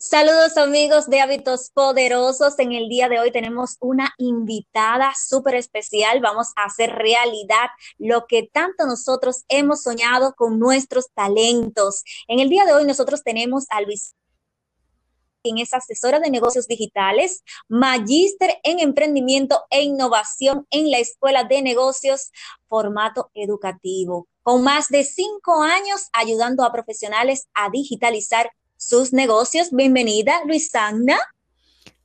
Saludos amigos de Hábitos Poderosos. En el día de hoy tenemos una invitada súper especial.Amos a hacer realidad lo que tanto nosotros hemos soñado con nuestros talentos. En el día de hoy nosotros tenemos a Luis quien es asesora de negocios digitales, magíster en emprendimiento e innovación en la Escuela de Negocios, formato educativo, con más de cinco años ayudando a profesionales a digitalizar sus negocios. Bienvenida, Luisana.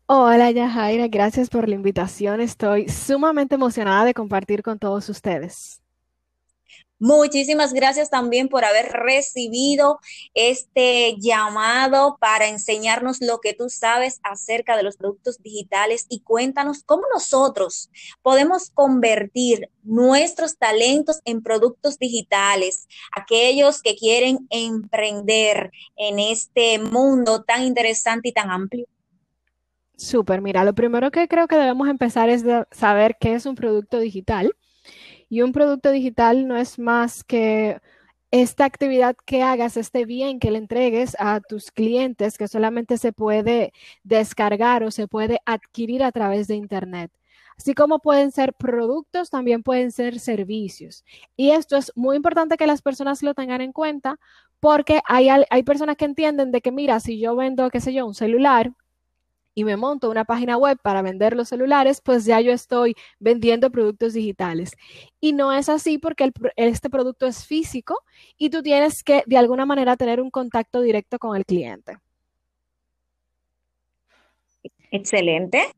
Hola, Yajaira, gracias por la invitación. Estoy sumamente emocionada de compartir con todos ustedes. Muchísimas gracias también por haber recibido este llamado para enseñarnos lo que tú sabes acerca de los productos digitales y cuéntanos cómo nosotros podemos convertir nuestros talentos en productos digitales, aquellos que quieren emprender en este mundo tan interesante y tan amplio. Súper, mira, lo primero que creo que debemos empezar es saber qué es un producto digital. Y un producto digital no es más que esta actividad que hagas, este bien que le entregues a tus clientes que solamente se puede descargar o se puede adquirir a través de Internet. Así como pueden ser productos, también pueden ser servicios. Y esto es muy importante que las personas lo tengan en cuenta porque hay, hay personas que entienden de que, mira, si yo vendo, qué sé yo, un celular, y me monto una página web para vender los celulares, pues ya yo estoy vendiendo productos digitales. Y no es así porque este producto es físico y tú tienes que de alguna manera tener un contacto directo con el cliente. Excelente.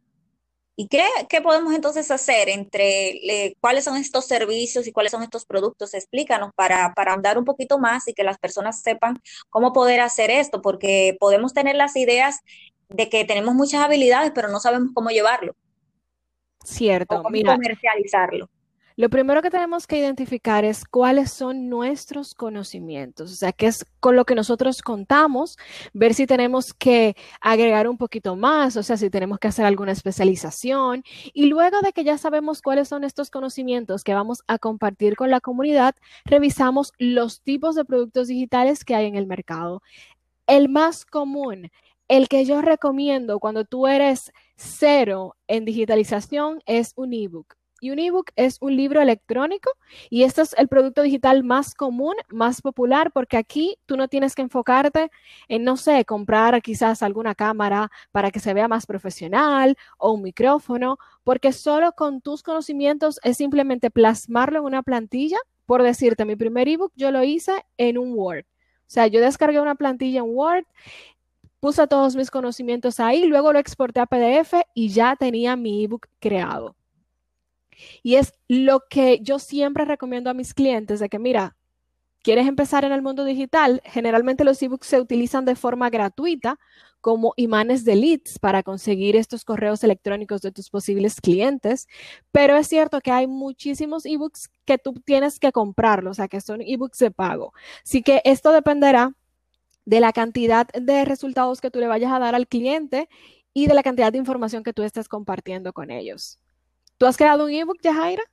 ¿Y qué, podemos entonces hacer entre cuáles son estos servicios y cuáles son estos productos? Explícanos para, para andar un poquito más y que las personas sepan cómo poder hacer esto, porque podemos tener las ideas de que tenemos muchas habilidades, pero no sabemos cómo llevarlo. Cierto, cómo comercializarlo. Lo primero que tenemos que identificar es cuáles son nuestros conocimientos, o sea, qué es con lo que nosotros contamos, ver si tenemos que agregar un poquito más, o sea, si tenemos que hacer alguna especialización. Y luego de que ya sabemos cuáles son estos conocimientos que vamos a compartir con la comunidad, revisamos los tipos de productos digitales que hay en el mercado. El más común el que yo recomiendo cuando tú eres cero en digitalización es un ebook. Y un ebook es un libro electrónico y este es el producto digital más común, más popular, porque aquí tú no tienes que enfocarte en, no sé, comprar quizás alguna cámara para que se vea más profesional o un micrófono, porque solo con tus conocimientos es simplemente plasmarlo en una plantilla. Por decirte, mi primer ebook yo lo hice en un Word. O sea, yo descargué una plantilla en Word puse todos mis conocimientos ahí, luego lo exporté a PDF y ya tenía mi ebook creado. Y es lo que yo siempre recomiendo a mis clientes de que, mira, quieres empezar en el mundo digital, generalmente los ebooks se utilizan de forma gratuita como imanes de leads para conseguir estos correos electrónicos de tus posibles clientes, pero es cierto que hay muchísimos ebooks que tú tienes que comprarlos, o sea, que son ebooks de pago. Así que esto dependerá de la cantidad de resultados que tú le vayas a dar al cliente y de la cantidad de información que tú estés compartiendo con ellos. ¿Tú has creado un ebook, Yajaira?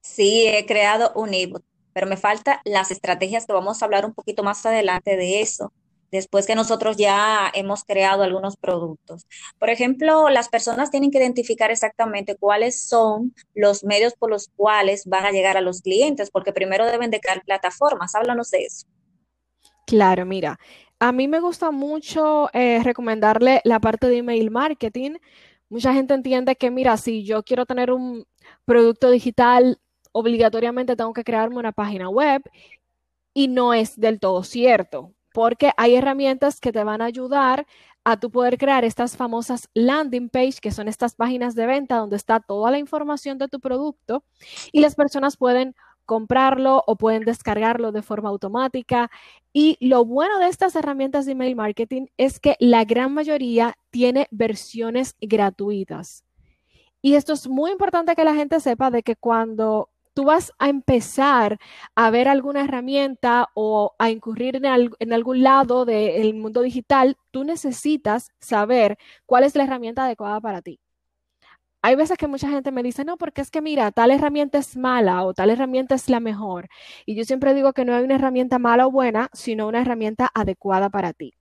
Sí, he creado un ebook, pero me faltan las estrategias que vamos a hablar un poquito más adelante de eso, después que nosotros ya hemos creado algunos productos. Por ejemplo, las personas tienen que identificar exactamente cuáles son los medios por los cuales van a llegar a los clientes, porque primero deben de crear plataformas. Háblanos de eso. Claro, mira, a mí me gusta mucho eh, recomendarle la parte de email marketing. Mucha gente entiende que, mira, si yo quiero tener un producto digital, obligatoriamente tengo que crearme una página web y no es del todo cierto, porque hay herramientas que te van a ayudar a tu poder crear estas famosas landing page, que son estas páginas de venta donde está toda la información de tu producto y las personas pueden comprarlo o pueden descargarlo de forma automática. Y lo bueno de estas herramientas de email marketing es que la gran mayoría tiene versiones gratuitas. Y esto es muy importante que la gente sepa de que cuando tú vas a empezar a ver alguna herramienta o a incurrir en, algún lado del mundo digital, tú necesitas saber cuál es la herramienta adecuada para ti hay veces que mucha gente me dice, no, porque es que mira, tal herramienta es mala o tal herramienta es la mejor. Y yo siempre digo que no hay una herramienta mala o buena, sino una herramienta adecuada para ti.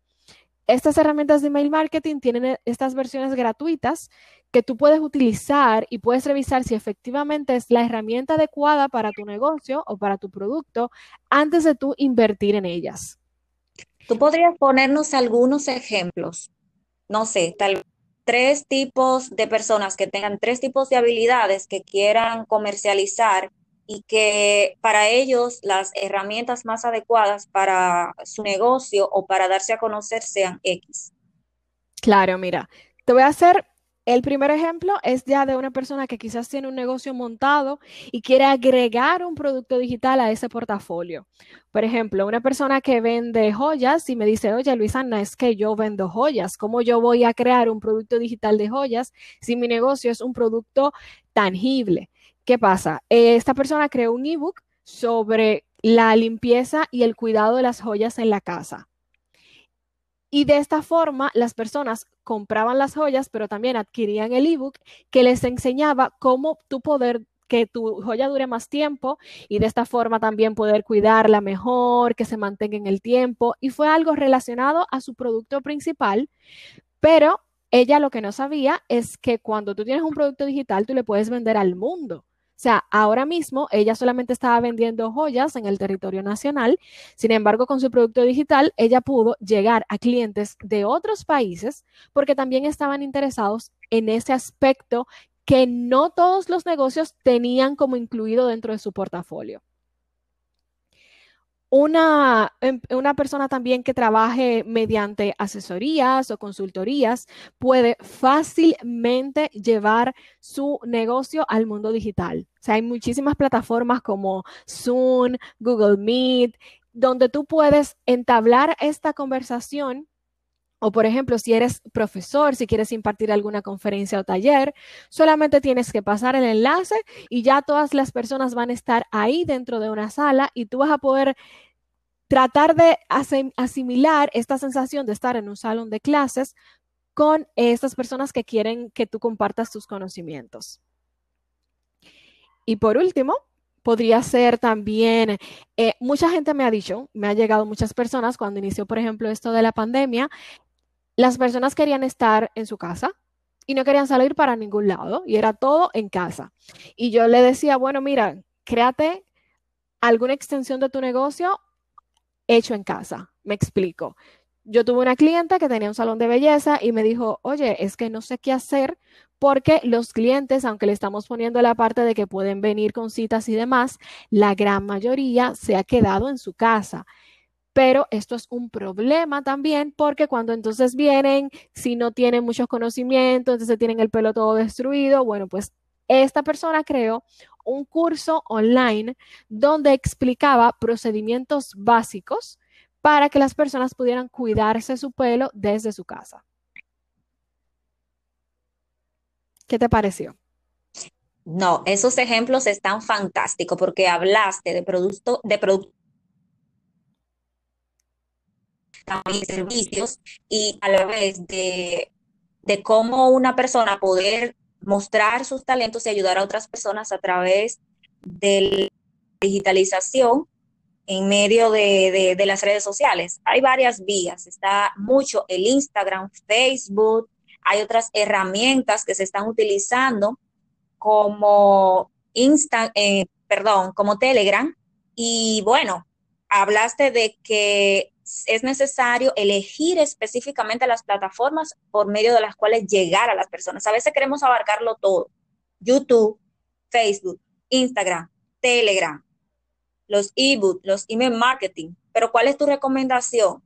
estas herramientas de email marketing tienen e, estas versiones gratuitas que tú puedes utilizar y puedes revisar si efectivamente es la herramienta adecuada para tu negocio o para tu producto antes de tú invertir en ellas. Tú podrías ponernos algunos ejemplos, no sé, tal vez tres tipos de personas que tengan tres tipos de habilidades que quieran comercializar y que para ellos las herramientas más adecuadas para su negocio o para darse a conocer sean X. Claro, mira, te voy a hacer el primer ejemplo es ya de una persona que quizás tiene un negocio montado y quiere agregar un producto digital a ese portafolio. Por ejemplo, una persona que vende joyas y me dice, oye, Luisana, es que yo vendo joyas. ¿Cómo yo voy a crear un producto digital de joyas si mi negocio es un producto tangible? ¿Qué pasa? Esta persona creó un ebook sobre la limpieza y el cuidado de las joyas en la casa. Y de esta forma, las personas compraban las joyas, pero también adquirían el ebook que les enseñaba cómo tú poder que tu joya dure más tiempo y de esta forma también poder cuidarla mejor, que se mantenga en el tiempo. Y fue algo relacionado a su producto principal, pero ella lo que no sabía es que cuando tú tienes un producto digital, tú le puedes vender al mundo. O sea, ahora mismo ella solamente estaba vendiendo joyas en el territorio nacional, sin embargo, con su producto digital, ella pudo llegar a clientes de otros países porque también estaban interesados en ese aspecto que no todos los negocios tenían como incluido dentro de su portafolio una, em, una, persona también que trabaje mediante asesorías o consultorías puede fácilmente llevar su negocio al mundo digital. O sea, hay muchísimas plataformas como Zoom, Google Meet, donde tú puedes entablar esta conversación o por ejemplo, si eres profesor, si quieres impartir alguna conferencia o taller, solamente tienes que pasar el enlace y ya todas las personas van a estar ahí dentro de una sala y tú vas a poder tratar de asimilar esta sensación de estar en un salón de clases con estas personas que quieren que tú compartas tus conocimientos. Y por último, podría ser también, eh, mucha gente me ha dicho, me ha llegado muchas personas cuando inició, por ejemplo, esto de la pandemia, las personas querían estar en su casa y no querían salir para ningún lado y era todo en casa. Y yo le decía, bueno, mira, créate alguna extensión de tu negocio hecho en casa. Me explico. Yo tuve una clienta que tenía un salón de belleza y me dijo, oye, es que no sé qué hacer porque los clientes, aunque le estamos poniendo la parte de que pueden venir con citas y demás, la gran mayoría se ha quedado en su casa. Pero esto es un problema también porque cuando entonces vienen, si no tienen muchos conocimientos, entonces tienen el pelo todo destruido, bueno, pues esta persona creó un curso online donde explicaba procedimientos básicos para que las personas pudieran cuidarse su pelo desde su casa. ¿Qué te pareció? No, esos ejemplos están fantásticos porque hablaste de producto, de productos también servicios y a la vez de, de cómo una persona poder mostrar sus talentos y ayudar a otras personas a través de la digitalización en medio de, las redes sociales. Hay varias vías, está mucho el Instagram, Facebook, hay otras herramientas que se están utilizando como Insta, eh, perdón, como Telegram. Y bueno, hablaste de que es necesario elegir específicamente las plataformas por medio de las cuales llegar a las personas. A veces queremos abarcarlo todo. YouTube, Facebook, Instagram, Telegram, los ebooks, los email marketing. Pero ¿cuál es tu recomendación?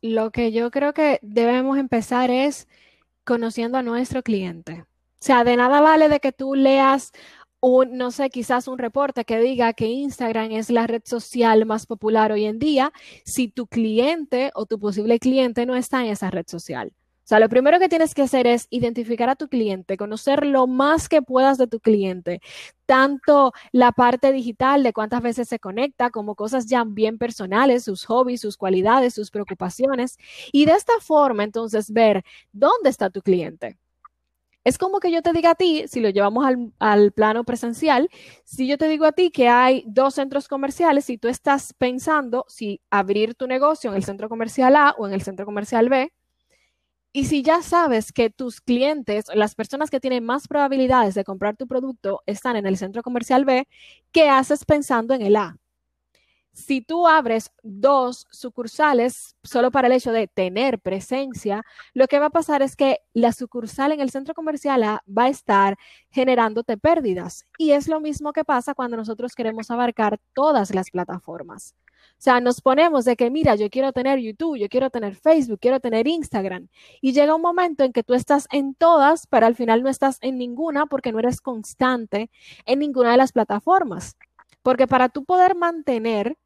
Lo que yo creo que debemos empezar es conociendo a nuestro cliente. O sea, de nada vale de que tú leas un, no sé, quizás un reporte que diga que Instagram es la red social más popular hoy en día si tu cliente o tu posible cliente no está en esa red social. O sea, lo primero que tienes que hacer es identificar a tu cliente, conocer lo más que puedas de tu cliente, tanto la parte digital de cuántas veces se conecta, como cosas ya bien personales, sus hobbies, sus cualidades, sus preocupaciones, y de esta forma entonces ver dónde está tu cliente Es como que yo te diga a ti, si lo llevamos al, plano presencial, si yo te digo a ti que hay dos centros comerciales y tú estás pensando si abrir tu negocio en el centro comercial A o en el centro comercial B, y si ya sabes que tus clientes, las personas que tienen más probabilidades de comprar tu producto están en el centro comercial B, ¿qué haces pensando en el A? Si tú abres dos sucursales solo para el hecho de tener presencia, lo que va a pasar es que la sucursal en el centro comercial A va a estar generándote pérdidas. Y es lo mismo que pasa cuando nosotros queremos abarcar todas las plataformas. O sea, nos ponemos de que, mira, yo quiero tener YouTube, yo quiero tener Facebook, quiero tener Instagram. Y llega un momento en que tú estás en todas, pero al final no estás en ninguna porque no eres constante en ninguna de las plataformas. Porque para tú poder mantener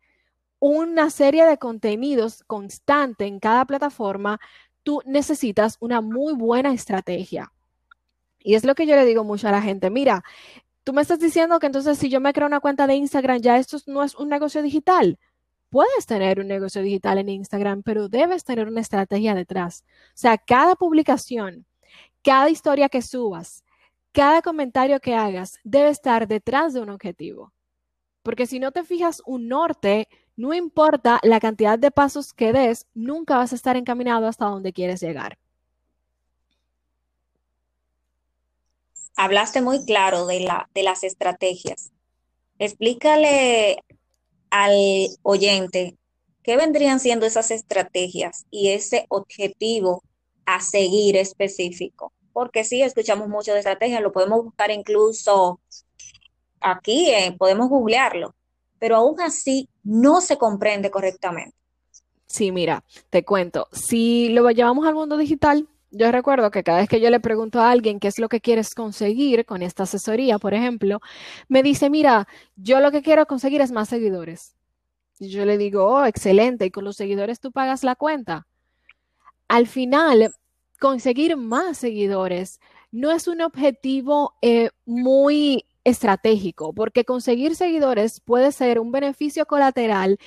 una serie de contenidos constante en cada plataforma, tú necesitas una muy buena estrategia. Y es lo que yo le digo mucho a la gente, mira, tú me estás diciendo que entonces si yo me creo una cuenta de Instagram, ya esto no es un negocio digital. Puedes tener un negocio digital en Instagram, pero debes tener una estrategia detrás. O sea, cada publicación, cada historia que subas, cada comentario que hagas debe estar detrás de un objetivo. Porque si no te fijas un norte, no importa la cantidad de pasos que des, nunca vas a estar encaminado hasta donde quieres llegar. Hablaste muy claro de, la, de las estrategias. Explícale al oyente qué vendrían siendo esas estrategias y ese objetivo a seguir específico. Porque sí, escuchamos mucho de estrategias, lo podemos buscar incluso aquí, eh, podemos googlearlo, pero aún así no se comprende correctamente. Sí, mira, te cuento, si lo llevamos al mundo digital, yo recuerdo que cada vez que yo le pregunto a alguien qué es lo que quieres conseguir con esta asesoría, por ejemplo, me dice, mira, yo lo que quiero conseguir es más seguidores. Y yo le digo, oh, excelente, y con los seguidores tú pagas la cuenta. Al final, conseguir más seguidores no es un objetivo eh, muy estratégico, porque conseguir seguidores puede ser un beneficio colateral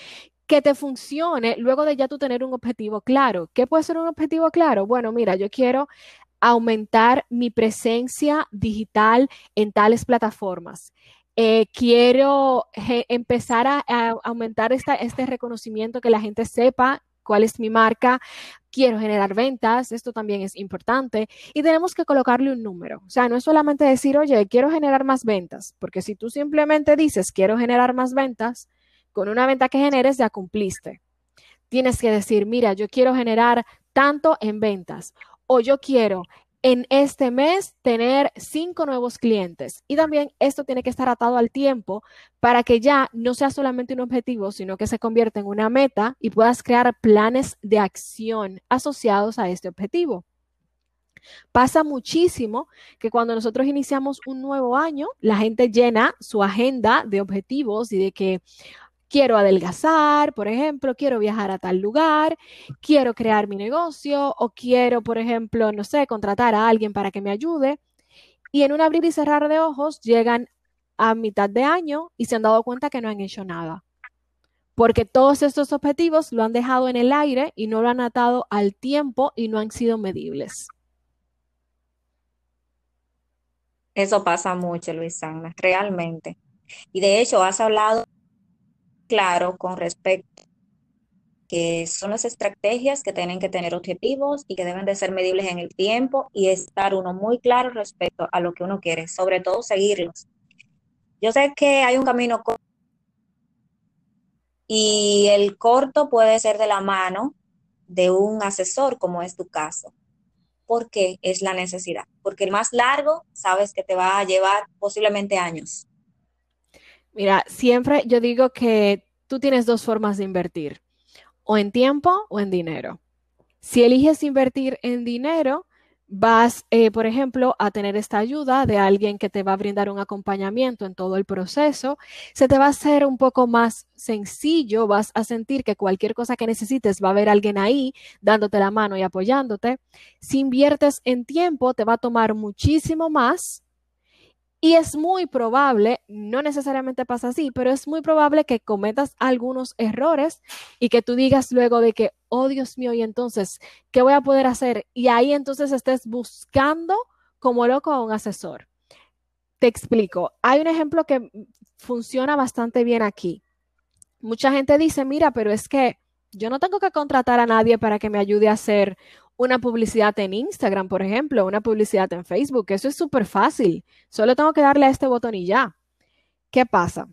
que te funcione luego de ya tú tener un objetivo claro. ¿Qué puede ser un objetivo claro? Bueno, mira, yo quiero aumentar mi presencia digital en tales plataformas. Eh, quiero empezar a, aumentar este reconocimiento, que la gente sepa cuál es mi marca, quiero generar ventas, esto también es importante, y tenemos que colocarle un número. O sea, no es solamente decir, oye, quiero generar más ventas, porque si tú simplemente dices, quiero generar más ventas, con una venta que generes ya cumpliste. Tienes que decir, mira, yo quiero generar tanto en ventas, o yo quiero en este mes tener cinco nuevos clientes. Y también esto tiene que estar atado al tiempo para que ya no sea solamente un objetivo, sino que se convierta en una meta y puedas crear planes de acción asociados a este objetivo. Pasa muchísimo que cuando nosotros iniciamos un nuevo año, la gente llena su agenda de objetivos y de que, quiero adelgazar, por ejemplo, quiero viajar a tal lugar, quiero crear mi negocio o quiero, por ejemplo, no sé, contratar a alguien para que me ayude. Y en un abrir y cerrar de ojos llegan a mitad de año y se han dado cuenta que no han hecho nada. Porque todos estos objetivos lo han dejado en el aire y no lo han atado al tiempo y no han sido medibles. Eso pasa mucho, Luisana, realmente. Y de hecho, has hablado claro con respecto que son las estrategias que tienen que tener objetivos y que deben de ser medibles en el tiempo y estar uno muy claro respecto a lo que uno quiere, sobre todo seguirlos. Yo sé que hay un camino corto y el corto puede ser de la mano de un asesor, como es tu caso. porque Es la necesidad. Porque el más largo, sabes que te va a llevar posiblemente años. Mira, siempre yo digo que tú tienes dos formas de invertir, o en tiempo o en dinero. Si eliges invertir en dinero, vas, eh, por ejemplo, a tener esta ayuda de alguien que te va a brindar un acompañamiento en todo el proceso. Se te va a hacer un poco más sencillo, vas a sentir que cualquier cosa que necesites va a haber alguien ahí dándote la mano y apoyándote. Si inviertes en tiempo, te va a tomar muchísimo más y es muy probable, no necesariamente pasa así, pero es muy probable que cometas algunos errores y que tú digas luego de que, oh Dios mío, y entonces, ¿qué voy a poder hacer? Y ahí entonces estés buscando como loco a un asesor. Te explico. Hay un ejemplo que funciona bastante bien aquí. Mucha gente dice, mira, pero es que yo no tengo que contratar a nadie para que me ayude a hacer una publicidad en Instagram, por ejemplo, una publicidad en Facebook. Eso es súper fácil. Solo tengo que darle a este botón y ya. ¿Qué pasa?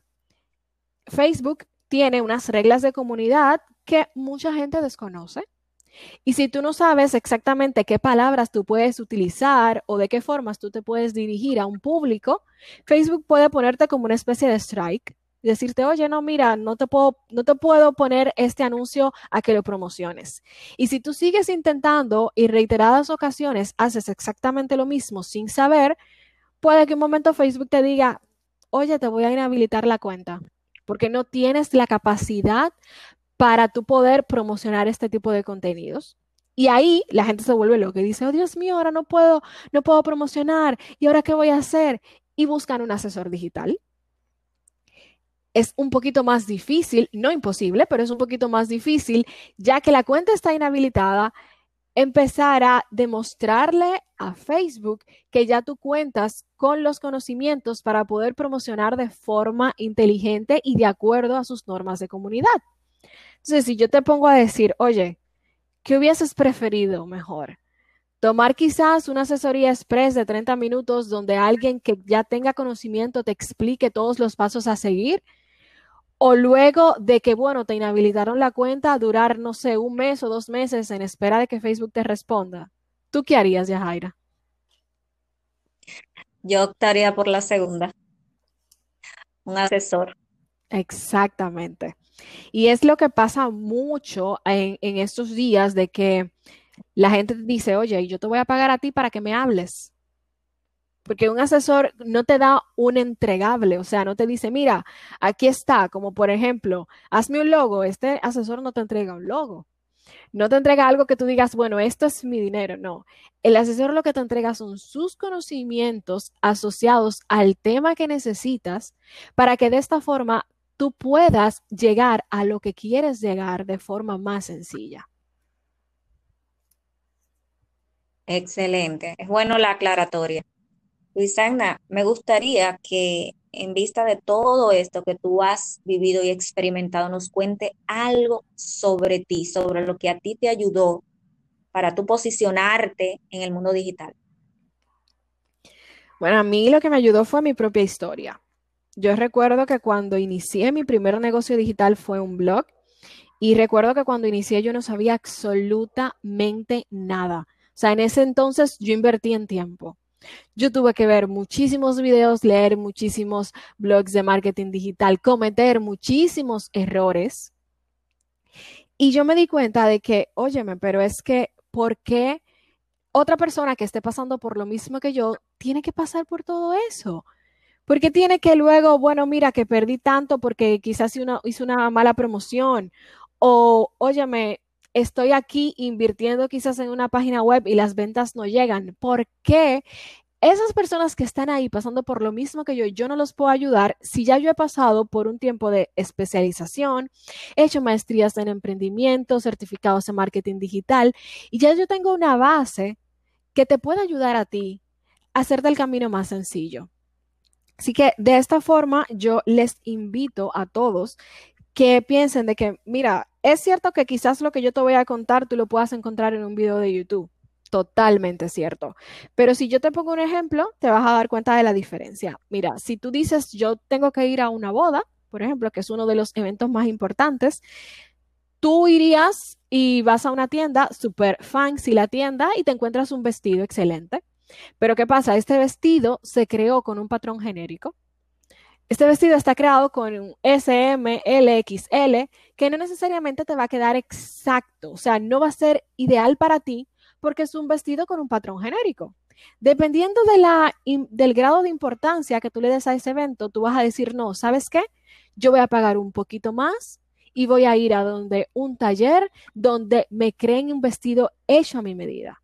Facebook tiene unas reglas de comunidad que mucha gente desconoce. Y si tú no sabes exactamente qué palabras tú puedes utilizar o de qué formas tú te puedes dirigir a un público, Facebook puede ponerte como una especie de strike decirte, oye, no, mira, no te puedo, no te puedo poner este anuncio a que lo promociones. Y si tú sigues intentando y reiteradas ocasiones haces exactamente lo mismo sin saber, puede que un momento Facebook te diga, oye, te voy a inhabilitar la cuenta porque no tienes la capacidad para tú poder promocionar este tipo de contenidos. Y ahí la gente se vuelve loca y dice, oh Dios mío, ahora no puedo, no puedo promocionar. ¿Y ahora qué voy a hacer? Y buscan un asesor digital. Es un poquito más difícil, no imposible, pero es un poquito más difícil, ya que la cuenta está inhabilitada, empezar a demostrarle a Facebook que ya tú cuentas con los conocimientos para poder promocionar de forma inteligente y de acuerdo a sus normas de comunidad. Entonces, si yo te pongo a decir, oye, ¿qué hubieses preferido mejor? Tomar quizás una asesoría express de 30 minutos donde alguien que ya tenga conocimiento te explique todos los pasos a seguir o luego de que, bueno, te inhabilitaron la cuenta, durar, no sé, un mes o dos meses en espera de que Facebook te responda. ¿Tú qué harías, Yajaira? Yo optaría por la segunda. Un asesor. Exactamente. Y es lo que pasa mucho en, en estos días de que la gente dice, oye, yo te voy a pagar a ti para que me hables porque un asesor no te da un entregable, o sea, no te dice, mira, aquí está, como por ejemplo, hazme un logo, este asesor no te entrega un logo. No te entrega algo que tú digas, bueno, esto es mi dinero, no. El asesor lo que te entrega son sus conocimientos asociados al tema que necesitas para que de esta forma tú puedas llegar a lo que quieres llegar de forma más sencilla. Excelente. Es bueno la aclaratoria. Luisana, me gustaría que en vista de todo esto que tú has vivido y experimentado, nos cuente algo sobre ti, sobre lo que a ti te ayudó para tú posicionarte en el mundo digital. Bueno, a mí lo que me ayudó fue mi propia historia. Yo recuerdo que cuando inicié mi primer negocio digital fue un blog y recuerdo que cuando inicié yo no sabía absolutamente nada. O sea, en ese entonces yo invertí en tiempo. Yo tuve que ver muchísimos videos, leer muchísimos blogs de marketing digital, cometer muchísimos errores. Y yo me di cuenta de que, óyeme, pero es que, ¿por qué otra persona que esté pasando por lo mismo que yo tiene que pasar por todo eso? Porque tiene que luego, bueno, mira, que perdí tanto porque quizás hice una, hice una mala promoción. O, óyeme, estoy aquí invirtiendo quizás en una página web y las ventas no llegan. ¿Por qué? Esas personas que están ahí pasando por lo mismo que yo, yo no los puedo ayudar si ya yo he pasado por un tiempo de especialización, he hecho maestrías en emprendimiento, certificados en marketing digital y ya yo tengo una base que te puede ayudar a ti a hacer del camino más sencillo. Así que de esta forma yo les invito a todos que piensen de que, mira, es cierto que quizás lo que yo te voy a contar tú lo puedas encontrar en un video de YouTube. Totalmente cierto. Pero si yo te pongo un ejemplo, te vas a dar cuenta de la diferencia. Mira, si tú dices, yo tengo que ir a una boda, por ejemplo, que es uno de los eventos más importantes, tú irías y vas a una tienda súper fancy la tienda y te encuentras un vestido excelente. Pero ¿qué pasa? Este vestido se creó con un patrón genérico. Este vestido está creado con un SM, LXL, que no necesariamente te va a quedar exacto, o sea, no va a ser ideal para ti porque es un vestido con un patrón genérico. Dependiendo de la, del grado de importancia que tú le des a ese evento, tú vas a decir, no, ¿sabes qué? Yo voy a pagar un poquito más y voy a ir a donde un taller donde me creen un vestido hecho a mi medida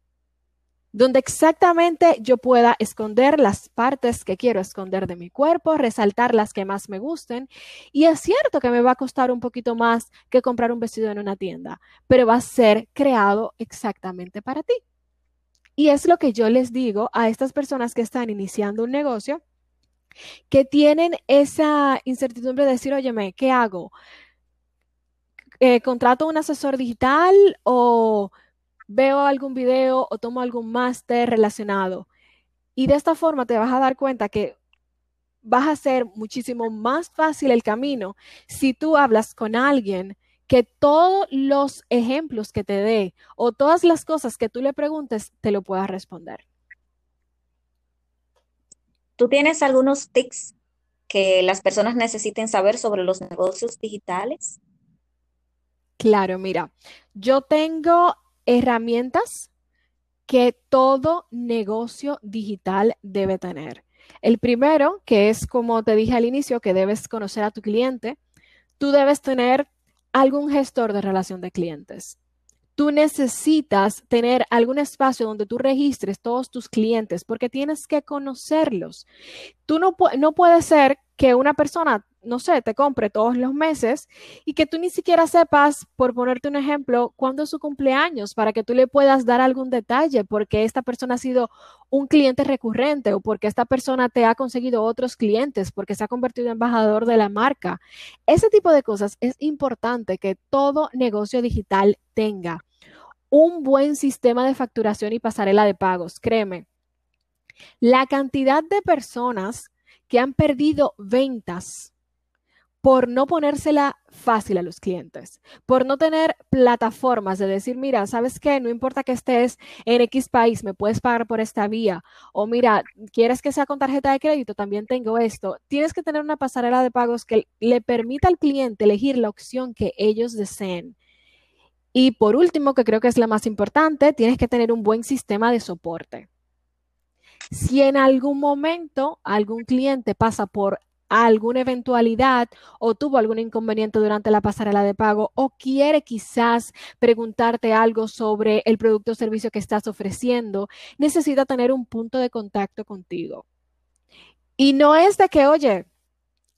donde exactamente yo pueda esconder las partes que quiero esconder de mi cuerpo, resaltar las que más me gusten. Y es cierto que me va a costar un poquito más que comprar un vestido en una tienda, pero va a ser creado exactamente para ti. Y es lo que yo les digo a estas personas que están iniciando un negocio, que tienen esa incertidumbre de decir, óyeme, ¿qué hago? Eh, ¿Contrato un asesor digital o veo algún video o tomo algún máster relacionado? Y de esta forma te vas a dar cuenta que vas a ser muchísimo más fácil el camino si tú hablas con alguien que todos los ejemplos que te dé o todas las cosas que tú le preguntes te lo pueda responder. ¿Tú tienes algunos tips que las personas necesiten saber sobre los negocios digitales? Claro, mira, yo tengo herramientas que todo negocio digital debe tener. El primero, que es como te dije al inicio, que debes conocer a tu cliente, tú debes tener algún gestor de relación de clientes. Tú necesitas tener algún espacio donde tú registres todos tus clientes porque tienes que conocerlos. Tú no, no ser que una persona no sé, te compre todos los meses y que tú ni siquiera sepas, por ponerte un ejemplo, cuándo es su cumpleaños para que tú le puedas dar algún detalle porque esta persona ha sido un cliente recurrente o porque esta persona te ha conseguido otros clientes, porque se ha convertido en embajador de la marca. Ese tipo de cosas es importante que todo negocio digital tenga un buen sistema de facturación y pasarela de pagos. Créeme, la cantidad de personas que han perdido ventas por no ponérsela fácil a los clientes, por no tener plataformas de decir, mira, ¿sabes qué? No importa que estés en X país, me puedes pagar por esta vía. O mira, ¿quieres que sea con tarjeta de crédito? También tengo esto. Tienes que tener una pasarela de pagos que le permita al cliente elegir la opción que ellos deseen. Y por último, que creo que es la más importante, tienes que tener un buen sistema de soporte. Si en algún momento algún cliente pasa por alguna eventualidad o tuvo algún inconveniente durante la pasarela de pago o quiere quizás preguntarte algo sobre el producto o servicio que estás ofreciendo, necesita tener un punto de contacto contigo. Y no es de que, oye,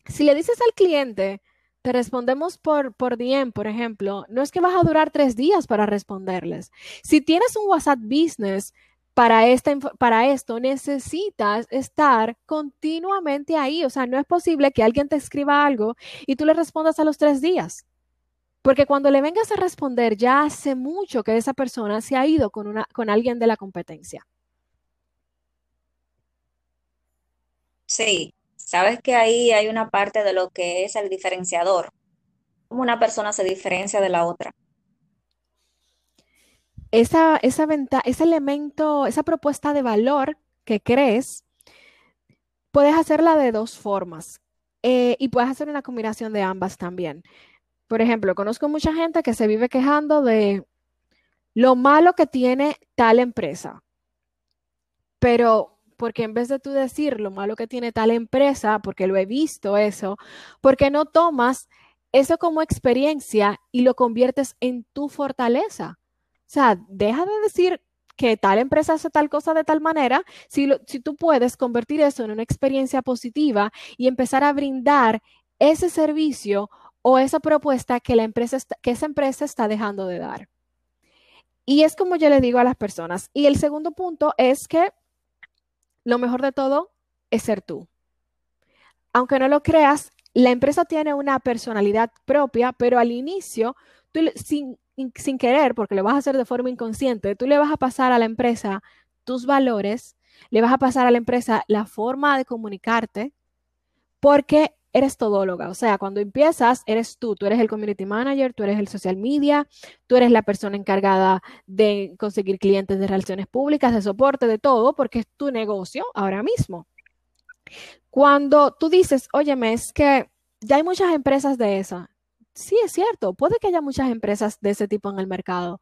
si le dices al cliente, te respondemos por, por DM, por ejemplo, no es que vas a durar tres días para responderles. Si tienes un WhatsApp Business, para, esta, para esto necesitas estar continuamente ahí. O sea, no es posible que alguien te escriba algo y tú le respondas a los tres días. Porque cuando le vengas a responder, ya hace mucho que esa persona se ha ido con, una, con alguien de la competencia. Sí, sabes que ahí hay una parte de lo que es el diferenciador. Una persona se diferencia de la otra esa, esa ese elemento, esa propuesta de valor que crees, puedes hacerla de dos formas eh, y puedes hacer una combinación de ambas también. Por ejemplo, conozco mucha gente que se vive quejando de lo malo que tiene tal empresa, pero porque en vez de tú decir lo malo que tiene tal empresa, porque lo he visto eso, porque no tomas eso como experiencia y lo conviertes en tu fortaleza? Sea, deja de decir que tal empresa hace tal cosa de tal manera, si, tú puedes convertir eso en una experiencia positiva y empezar a brindar ese servicio o esa propuesta que, la empresa que esa empresa está dejando de dar. Y es como yo le digo a las personas. Y el segundo punto es que lo mejor de todo es ser tú. Aunque no lo creas, la empresa tiene una personalidad propia, pero al inicio, tú, sin, sin querer, porque lo vas a hacer de forma inconsciente, tú le vas a pasar a la empresa tus valores, le vas a pasar a la empresa la forma de comunicarte, porque eres todóloga. O sea, cuando empiezas, eres tú. Tú eres el community manager, tú eres el social media, tú eres la persona encargada de conseguir clientes de relaciones públicas, de soporte, de todo, porque es tu negocio ahora mismo. Cuando tú dices, óyeme, es que ya hay muchas empresas de esa, sí es cierto, puede que haya muchas empresas de ese tipo en el mercado,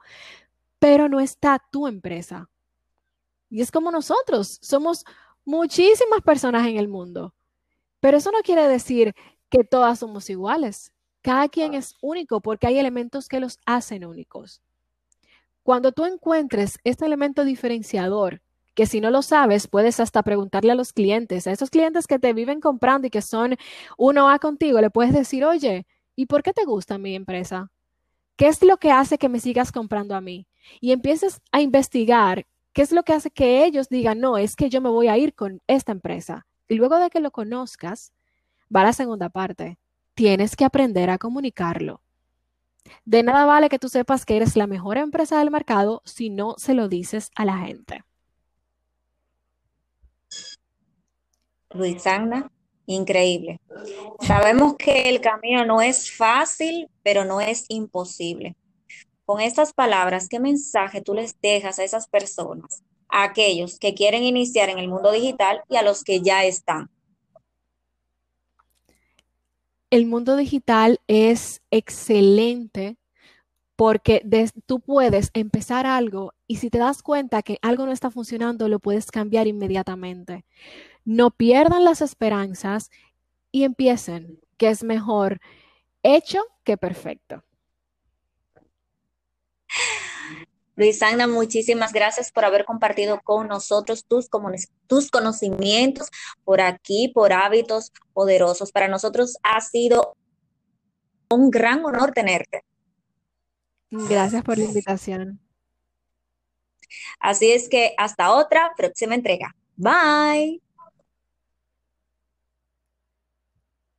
pero no está tu empresa. Y es como nosotros, somos muchísimas personas en el mundo, pero eso no quiere decir que todas somos iguales. Cada quien es único porque hay elementos que los hacen únicos. Cuando tú encuentres este elemento diferenciador, que si no lo sabes, puedes hasta preguntarle a los clientes, a esos clientes que te viven comprando y que son uno A contigo, le puedes decir, oye, ¿Y por qué te gusta mi empresa? ¿Qué es lo que hace que me sigas comprando a mí? Y empieces a investigar ¿Qué es lo que hace que ellos digan, no, es que yo me voy a ir con esta empresa? Y luego de que lo conozcas, va la segunda parte. Tienes que aprender a comunicarlo. De nada vale que tú sepas que eres la mejor empresa del mercado si no se lo dices a la gente. Luisana, increíble. Sabemos que el camino no es fácil, pero no es imposible. Con estas palabras, ¿qué mensaje tú les dejas a esas personas, a aquellos que quieren iniciar en el mundo digital y a los que ya están? El mundo digital es excelente porque tú puedes empezar algo y si te das cuenta que algo no está funcionando, lo puedes cambiar inmediatamente. No pierdan las esperanzas y empiecen, que es mejor hecho que perfecto. Luisana, muchísimas gracias por haber compartido con nosotros tus, tus conocimientos por aquí, por hábitos poderosos. Para nosotros ha sido un gran honor tenerte. Gracias por la invitación. Así es que hasta otra próxima entrega. Bye.